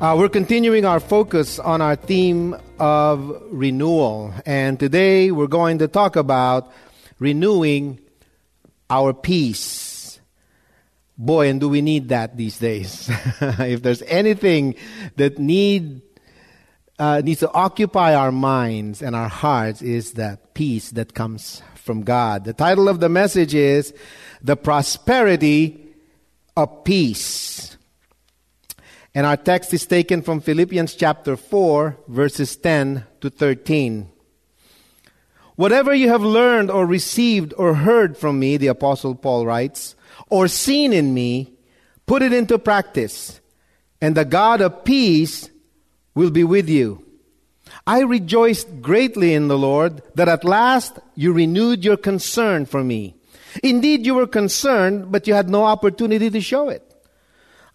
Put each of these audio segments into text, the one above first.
Uh, we're continuing our focus on our theme of renewal. And today we're going to talk about renewing our peace. Boy, and do we need that these days. if there's anything that need, uh, needs to occupy our minds and our hearts is that peace that comes from God. The title of the message is The Prosperity of Peace. And our text is taken from Philippians chapter 4, verses 10 to 13. Whatever you have learned or received or heard from me, the Apostle Paul writes, or seen in me, put it into practice, and the God of peace will be with you. I rejoiced greatly in the Lord that at last you renewed your concern for me. Indeed, you were concerned, but you had no opportunity to show it.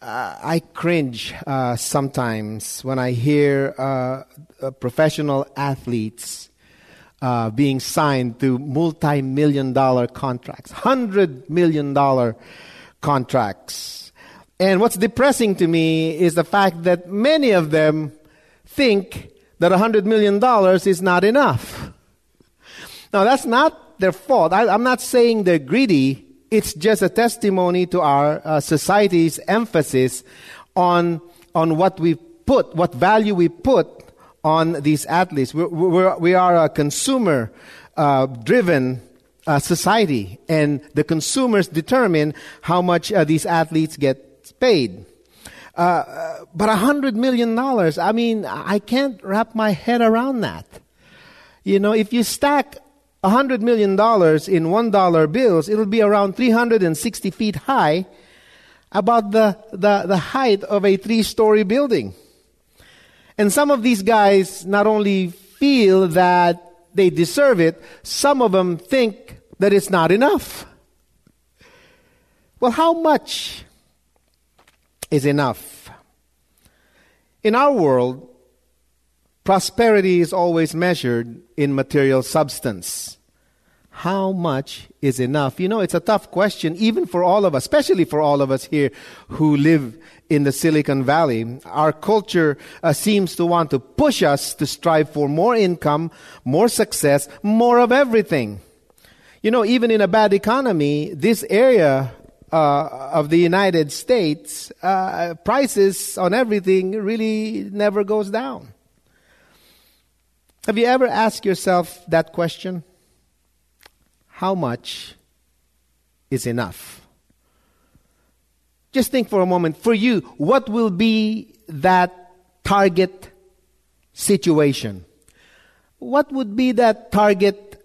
Uh, I cringe uh, sometimes when I hear uh, uh professional athletes uh, being signed to multi million dollar contracts, $100 million contracts. And what's depressing to me is the fact that many of them think that $100 million is not enough. Now, that's not their fault. I, I'm not saying they're greedy it's just a testimony to our uh, society's emphasis on, on what we put, what value we put on these athletes. We're, we're we are a consumer uh, driven uh, society, and the consumers determine how much uh, these athletes get paid. Uh, but a hundred million dollars, I mean, I can't wrap my head around that. You know, if you stack $100 million in $1 bills, it'll be around 360 feet high, about the, the, the height of a three story building. And some of these guys not only feel that they deserve it, some of them think that it's not enough. Well, how much is enough? In our world, Prosperity is always measured in material substance. How much is enough? You know, it's a tough question, even for all of us, especially for all of us here who live in the Silicon Valley. Our culture uh, seems to want to push us to strive for more income, more success, more of everything. You know, even in a bad economy, this area uh, of the United States, uh, prices on everything really never goes down. Have you ever asked yourself that question? How much is enough? Just think for a moment. For you, what will be that target situation? What would be that target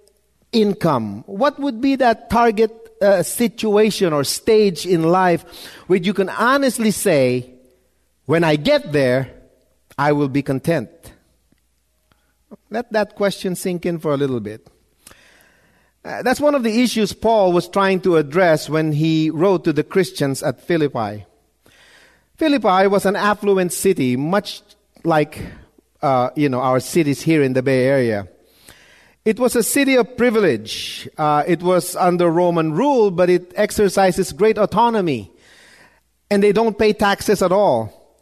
income? What would be that target uh, situation or stage in life where you can honestly say, when I get there, I will be content? Let that question sink in for a little bit. Uh, that's one of the issues Paul was trying to address when he wrote to the Christians at Philippi. Philippi was an affluent city, much like uh, you know our cities here in the Bay Area. It was a city of privilege. Uh, it was under Roman rule, but it exercises great autonomy, and they don't pay taxes at all.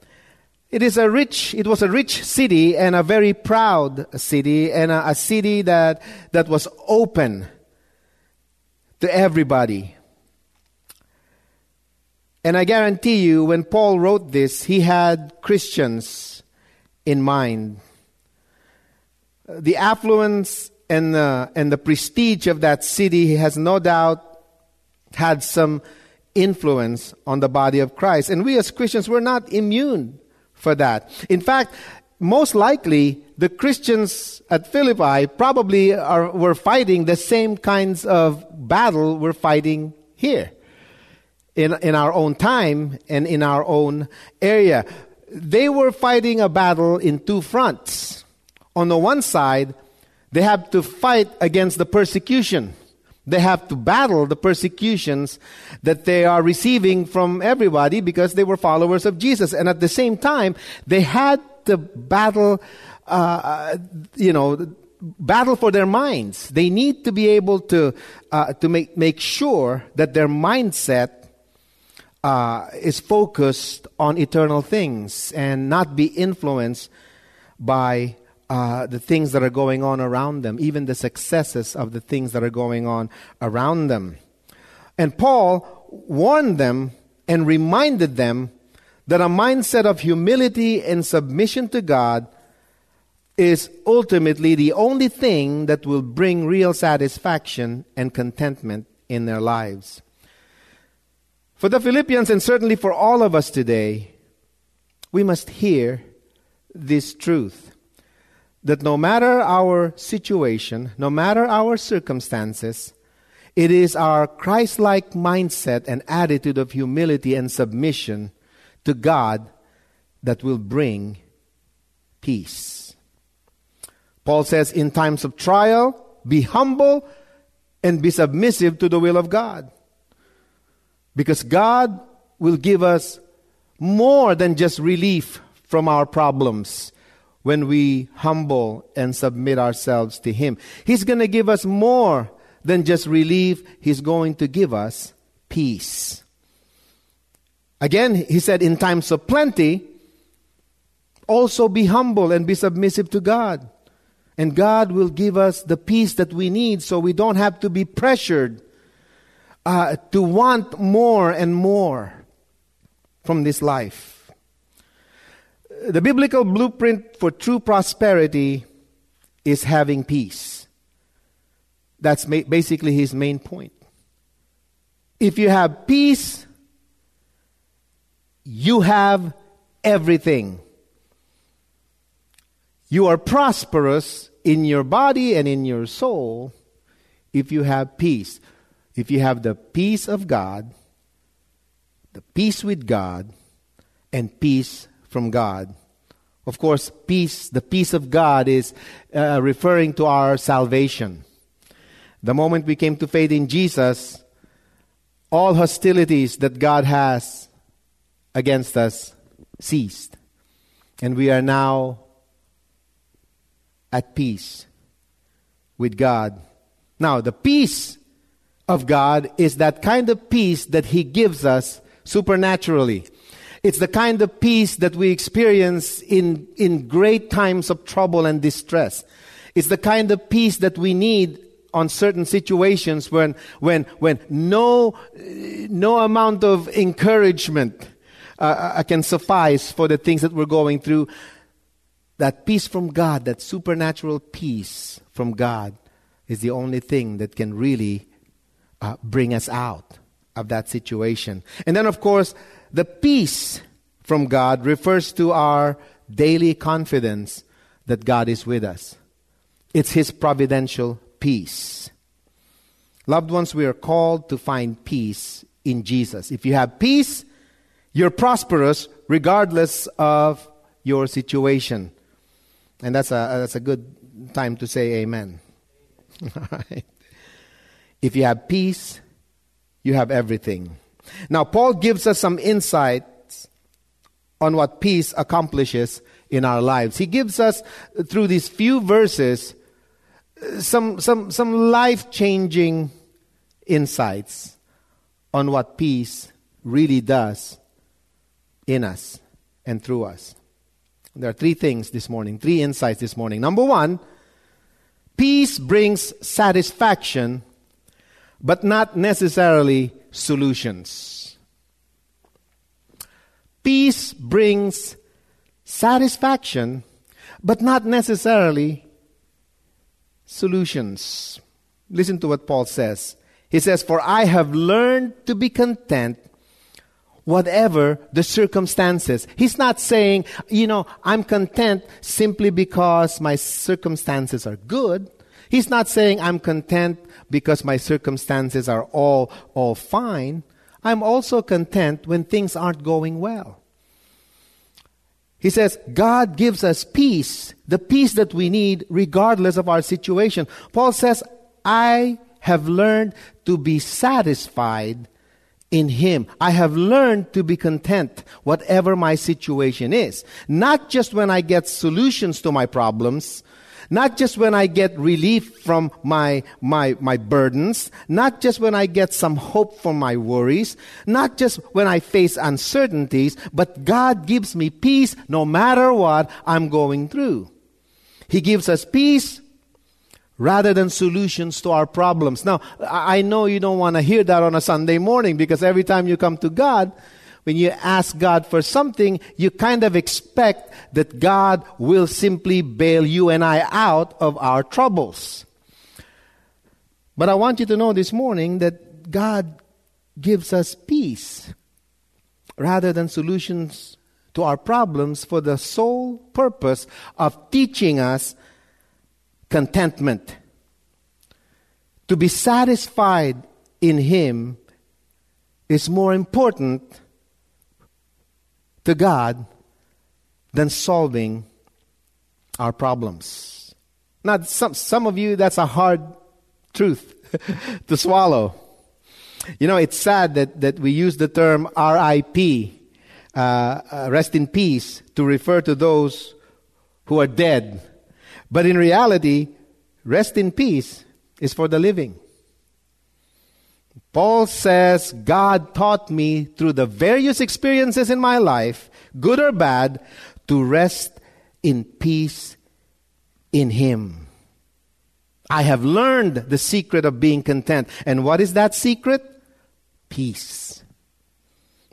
It is a rich. It was a rich city and a very proud city, and a, a city that that was open to everybody. And I guarantee you, when Paul wrote this, he had Christians in mind. The affluence and the, and the prestige of that city has no doubt had some influence on the body of Christ. And we as Christians, we're not immune for that. In fact, most likely, the Christians at Philippi probably are, were fighting the same kinds of battle we're fighting here in, in our own time and in our own area. They were fighting a battle in two fronts. On the one side, they have to fight against the persecution. They have to battle the persecutions that they are receiving from everybody because they were followers of Jesus. And at the same time, they had to battle, uh, you know, battle for their minds. They need to be able to, uh, to make, make sure that their mindset uh, is focused on eternal things and not be influenced by uh, the things that are going on around them, even the successes of the things that are going on around them. And Paul warned them and reminded them that a mindset of humility and submission to God is ultimately the only thing that will bring real satisfaction and contentment in their lives. For the Philippians, and certainly for all of us today, we must hear this truth that no matter our situation, no matter our circumstances, it is our Christ like mindset and attitude of humility and submission to God that will bring peace. Paul says, in times of trial, be humble and be submissive to the will of God. Because God will give us more than just relief from our problems when we humble and submit ourselves to Him. He's going to give us more than just relief, He's going to give us peace. Again, He said, in times of plenty, also be humble and be submissive to God. And God will give us the peace that we need so we don't have to be pressured uh, to want more and more from this life. The biblical blueprint for true prosperity is having peace. That's ma- basically his main point. If you have peace, you have everything. You are prosperous in your body and in your soul if you have peace if you have the peace of God, the peace with God, and peace from God. Of course, peace, the peace of God is uh, referring to our salvation. The moment we came to faith in Jesus, all hostilities that God has against us ceased. And we are now at peace with God. Now, the peace of God is that kind of peace that He gives us supernaturally. It's the kind of peace that we experience in, in great times of trouble and distress. It's the kind of peace that we need on certain situations when, when, when no, no amount of encouragement uh, uh can suffice for the things that we're going through. That peace from God, that supernatural peace from God, is the only thing that can really uh, bring us out of that situation. And then, of course, the peace from God refers to our daily confidence that God is with us. It's His providential peace. Loved ones, we are called to find peace in Jesus. If you have peace, you're prosperous regardless of your situation. And that's a, that's a good time to say amen. If you have peace, you have everything. Now, Paul gives us some insights on what peace accomplishes in our lives. He gives us, through these few verses, some, some, some life changing insights on what peace really does in us and through us. There are three things this morning, three insights this morning. Number one, peace brings satisfaction, but not necessarily solutions. Peace brings satisfaction, but not necessarily solutions. Listen to what Paul says. He says, For I have learned to be content whatever the circumstances. He's not saying, you know, I'm content simply because my circumstances are good. He's not saying I'm content because my circumstances are all, all fine. I'm also content when things aren't going well. He says, God gives us peace, the peace that we need regardless of our situation. Paul says, I have learned to be satisfied in Him. I have learned to be content, whatever my situation is. Not just when I get solutions to my problems, not just when I get relief from my, my, my burdens, not just when I get some hope from my worries, not just when I face uncertainties, but God gives me peace no matter what I'm going through. He gives us peace rather than solutions to our problems. Now, I know you don't want to hear that on a Sunday morning because every time you come to God, when you ask God for something, you kind of expect that God will simply bail you and I out of our troubles. But I want you to know this morning that God gives us peace rather than solutions to our problems for the sole purpose of teaching us contentment. To be satisfied in Him is more important to God than solving our problems. Now, some, some of you, that's a hard truth to swallow. You know, it's sad that, that we use the term RIP, uh, uh, rest in peace, to refer to those who are dead but in reality, rest in peace is for the living. Paul says, God taught me through the various experiences in my life, good or bad, to rest in peace in Him. I have learned the secret of being content. And what is that secret? Peace.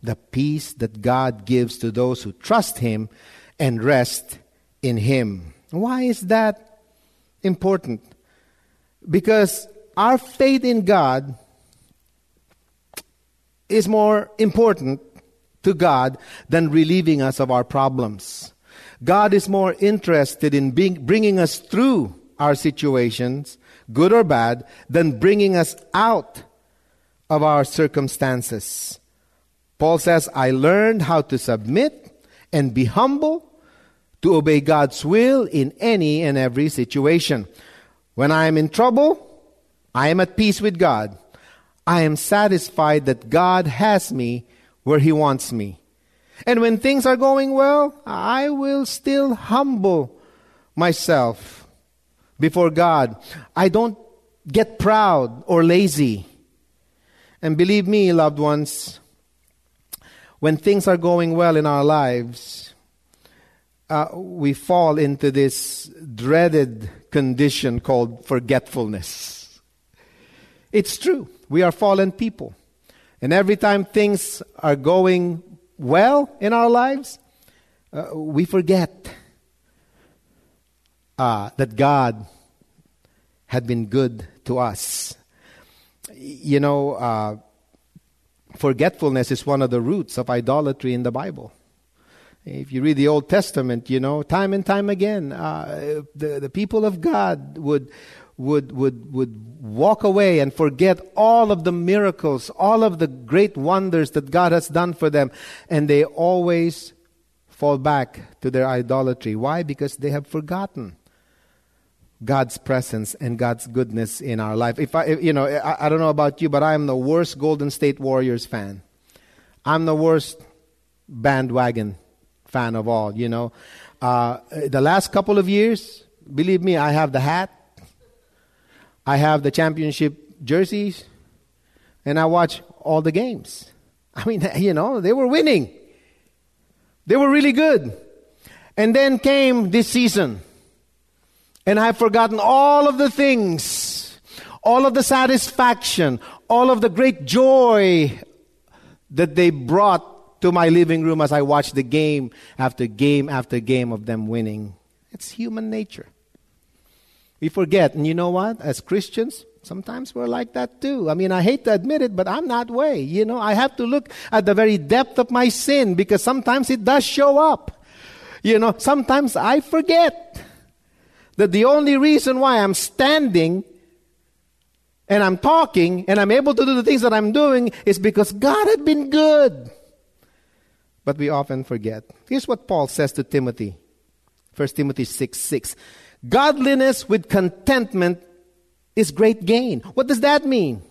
The peace that God gives to those who trust Him and rest in Him. Why is that important? Because our faith in God is more important to God than relieving us of our problems. God is more interested in being, bringing us through our situations, good or bad, than bringing us out of our circumstances. Paul says, I learned how to submit and be humble to obey God's will in any and every situation. When I am in trouble, I am at peace with God. I am satisfied that God has me where He wants me. And when things are going well, I will still humble myself before God. I don't get proud or lazy. And believe me, loved ones, when things are going well in our lives, uh, we fall into this dreaded condition called forgetfulness. It's true. We are fallen people. And every time things are going well in our lives, uh, we forget uh, that God had been good to us. You know, uh, forgetfulness is one of the roots of idolatry in the Bible. If you read the Old Testament, you know, time and time again, uh, the, the people of God would, would, would, would walk away and forget all of the miracles, all of the great wonders that God has done for them, and they always fall back to their idolatry. Why? Because they have forgotten God's presence and God's goodness in our life. If I, you know, I, I don't know about you, but I am the worst Golden State Warriors fan. I'm the worst bandwagon fan of all, you know. Uh, the last couple of years, believe me, I have the hat, I have the championship jerseys, and I watch all the games. I mean, you know, they were winning. They were really good. And then came this season. And I've forgotten all of the things, all of the satisfaction, all of the great joy that they brought to my living room as I watched the game after game after game of them winning. It's human nature. We forget. And you know what? As Christians, sometimes we're like that too. I mean, I hate to admit it, but I'm that way. You know, I have to look at the very depth of my sin because sometimes it does show up. You know, sometimes I forget that the only reason why I'm standing and I'm talking and I'm able to do the things that I'm doing is because God had been good. But we often forget. Here's what Paul says to Timothy 1 Timothy 6 6. Godliness with contentment is great gain. What does that mean?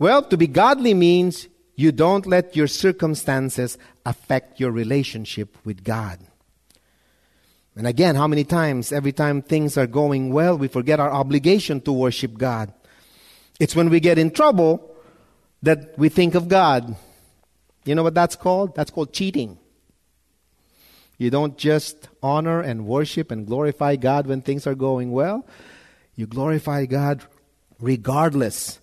Well, to be godly means you don't let your circumstances affect your relationship with God. And again, how many times, every time things are going well, we forget our obligation to worship God. It's when we get in trouble that we think of God. You know what that's called? That's called cheating. You don't just honor and worship and glorify God when things are going well. You glorify God regardless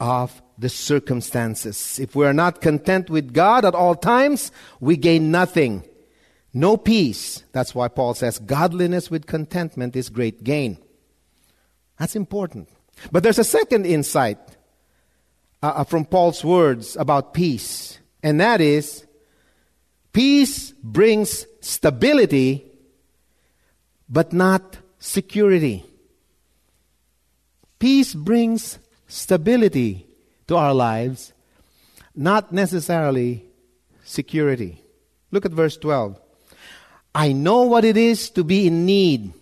of the circumstances. If we are not content with God at all times, we gain nothing. No peace. That's why Paul says godliness with contentment is great gain. That's important. But there's a second insight uh, uh, from Paul's words about peace, and that is peace brings stability, but not security. Peace brings stability to our lives, not necessarily security. Look at verse 12. I know what it is to be in need,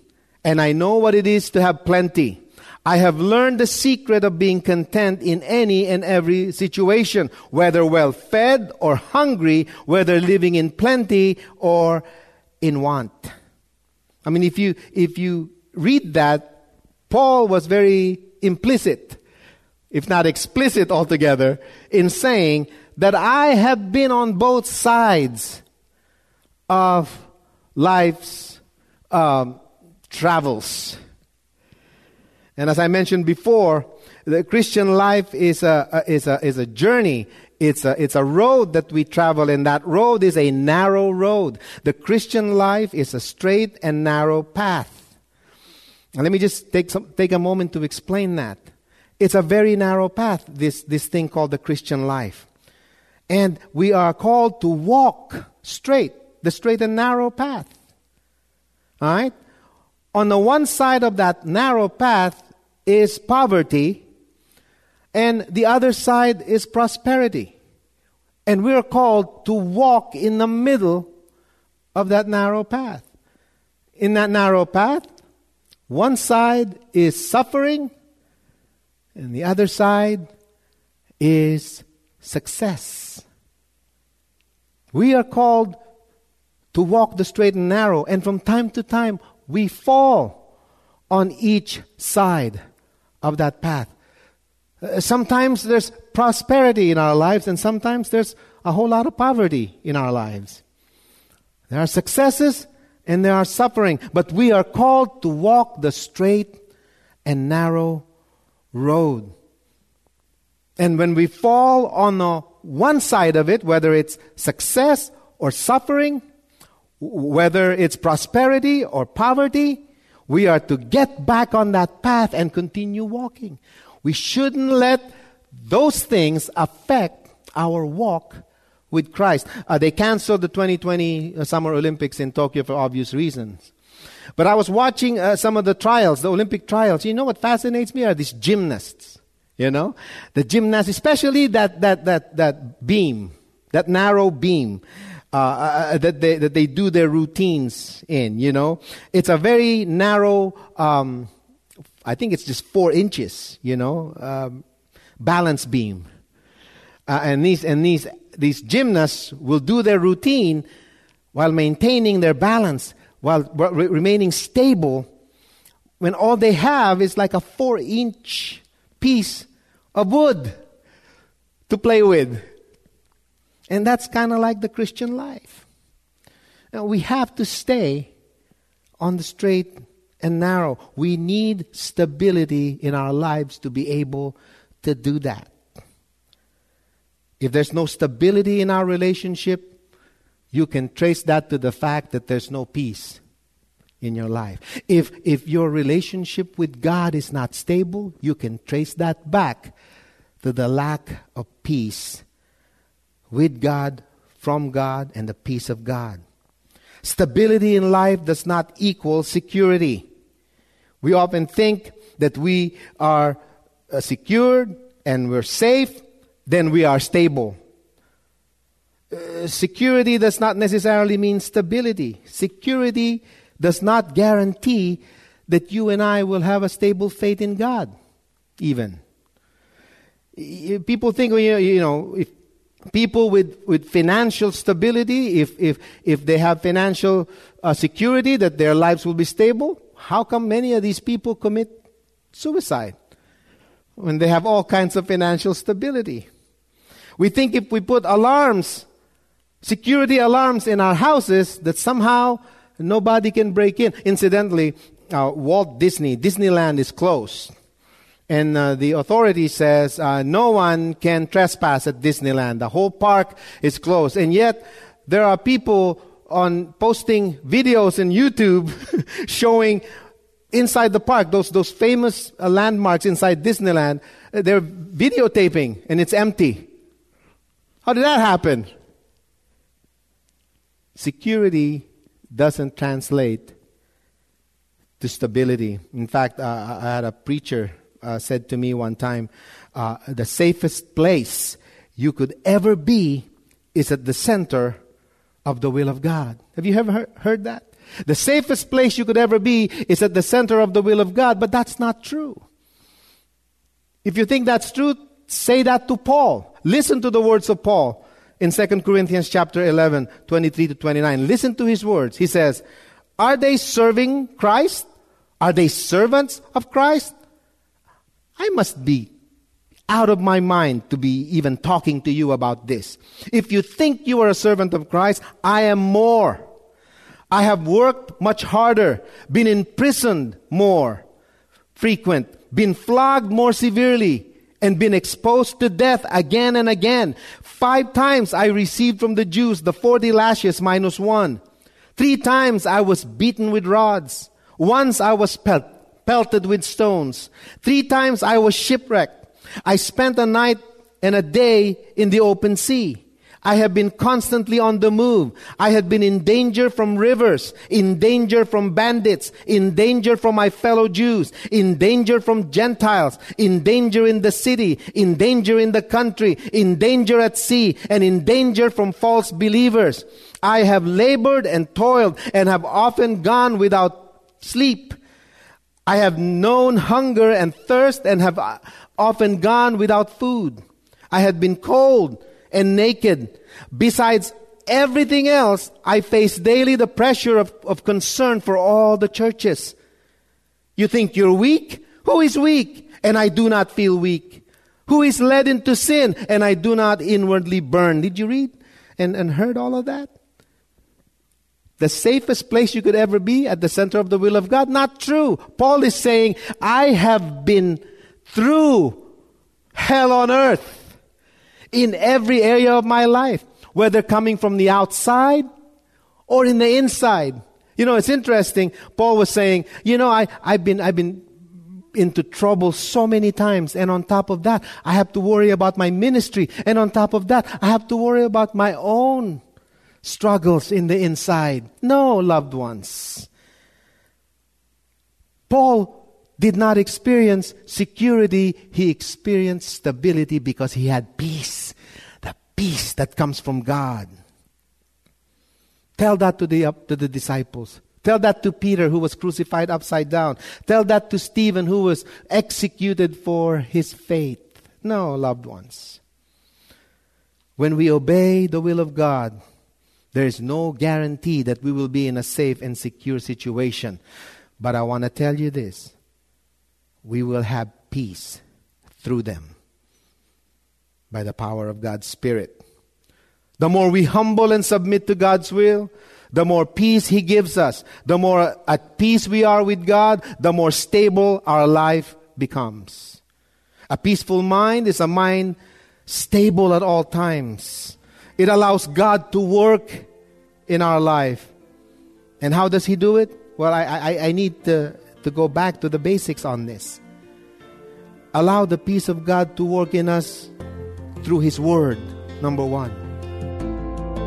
and I know what it is to have plenty. I have learned the secret of being content in any and every situation, whether well fed or hungry, whether living in plenty or in want. I mean, if you, if you read that, Paul was very implicit, if not explicit altogether, in saying that I have been on both sides of life's um, travels. And as I mentioned before, the Christian life is a, is a, is a journey. It's a, it's a road that we travel, and that road is a narrow road. The Christian life is a straight and narrow path. And let me just take, some, take a moment to explain that. It's a very narrow path, this, this thing called the Christian life. And we are called to walk straight, the straight and narrow path. All right? On the one side of that narrow path is poverty, and the other side is prosperity. And we are called to walk in the middle of that narrow path. In that narrow path, one side is suffering, and the other side is success. We are called to walk the straight and narrow, and from time to time, we fall on each side of that path. Uh, sometimes there's prosperity in our lives, and sometimes there's a whole lot of poverty in our lives. There are successes and there are suffering, but we are called to walk the straight and narrow road. And when we fall on the one side of it, whether it's success or suffering, whether it's prosperity or poverty, we are to get back on that path and continue walking. We shouldn't let those things affect our walk with Christ. Uh, they canceled the 2020 uh, Summer Olympics in Tokyo for obvious reasons. But I was watching uh, some of the trials, the Olympic trials. You know what fascinates me are these gymnasts. You know, the gymnasts, especially that that that that beam, that narrow beam. Uh, uh, uh, that, they, that they do their routines in, you know. It's a very narrow, um, I think it's just four inches, you know, um, balance beam. Uh, and these, and these, these gymnasts will do their routine while maintaining their balance, while re- remaining stable, when all they have is like a four inch piece of wood to play with. And that's kind of like the Christian life. Now, we have to stay on the straight and narrow. We need stability in our lives to be able to do that. If there's no stability in our relationship, you can trace that to the fact that there's no peace in your life. If, if your relationship with God is not stable, you can trace that back to the lack of peace with God, from God, and the peace of God. Stability in life does not equal security. We often think that we are uh, secured and we're safe, then we are stable. Uh, security does not necessarily mean stability. Security does not guarantee that you and I will have a stable faith in God, even. People think, you know, if people with, with financial stability, if, if, if they have financial uh, security, that their lives will be stable, how come many of these people commit suicide when they have all kinds of financial stability? We think if we put alarms, security alarms in our houses, that somehow nobody can break in. Incidentally, uh, Walt Disney, Disneyland is closed and uh, the authority says uh, no one can trespass at Disneyland. The whole park is closed, and yet there are people on posting videos in YouTube showing inside the park those those famous uh, landmarks inside Disneyland. Uh, they're videotaping, and it's empty. How did that happen? Security doesn't translate to stability. In fact, uh, I had a preacher uh, said to me one time, uh, the safest place you could ever be is at the center of the will of God. Have you ever heard that? The safest place you could ever be is at the center of the will of God, but that's not true. If you think that's true, say that to Paul. Listen to the words of Paul in 2 Corinthians chapter 11, 23 to 29. Listen to his words. He says, Are they serving Christ? Are they servants of Christ? I must be out of my mind to be even talking to you about this. If you think you are a servant of Christ, I am more. I have worked much harder, been imprisoned more frequent, been flogged more severely, and been exposed to death again and again. Five times I received from the Jews the 40 lashes minus one. Three times I was beaten with rods. Once I was pelted with stones. Three times I was shipwrecked. I spent a night and a day in the open sea. I have been constantly on the move. I had been in danger from rivers, in danger from bandits, in danger from my fellow Jews, in danger from Gentiles, in danger in the city, in danger in the country, in danger at sea, and in danger from false believers. I have labored and toiled and have often gone without sleep. I have known hunger and thirst and have often gone without food. I had been cold and naked. Besides everything else, I face daily the pressure of, of concern for all the churches. You think you're weak? Who is weak? And I do not feel weak. Who is led into sin? And I do not inwardly burn. Did you read and, and heard all of that? The safest place you could ever be at the center of the will of God. Not true. Paul is saying, I have been through hell on earth in every area of my life, whether coming from the outside or in the inside. You know, it's interesting. Paul was saying, you know, I, I've been, I've been into trouble so many times. And on top of that, I have to worry about my ministry. And on top of that, I have to worry about my own struggles in the inside. No, loved ones. Paul did not experience security, he experienced stability because he had peace. The peace that comes from God. Tell that to the, to the disciples. Tell that to Peter, who was crucified upside down. Tell that to Stephen, who was executed for his faith. No, loved ones. When we obey the will of God, There is no guarantee that we will be in a safe and secure situation. But I want to tell you this we will have peace through them by the power of God's Spirit. The more we humble and submit to God's will, the more peace He gives us. The more at peace we are with God, the more stable our life becomes. A peaceful mind is a mind stable at all times. It allows God to work in our life. And how does He do it? Well, I, I, I need to, to go back to the basics on this. Allow the peace of God to work in us through His Word, number one.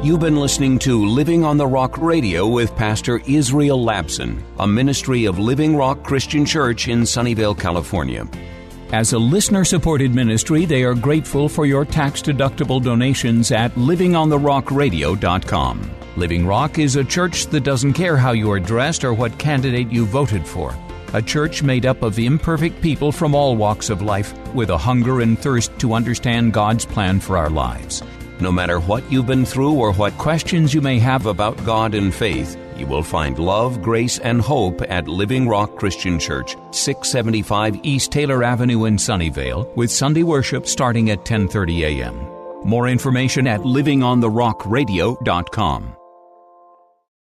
You've been listening to Living on the Rock Radio with Pastor Israel Labson, a ministry of Living Rock Christian Church in Sunnyvale, California. As a listener supported ministry, they are grateful for your tax deductible donations at livingontherockradio.com. Living Rock is a church that doesn't care how you are dressed or what candidate you voted for. A church made up of imperfect people from all walks of life with a hunger and thirst to understand God's plan for our lives. No matter what you've been through or what questions you may have about God and faith, you will find love, grace, and hope at Living Rock Christian Church, 675 East Taylor Avenue in Sunnyvale, with Sunday worship starting at 10:30 a.m. More information at livingontherockradio.com.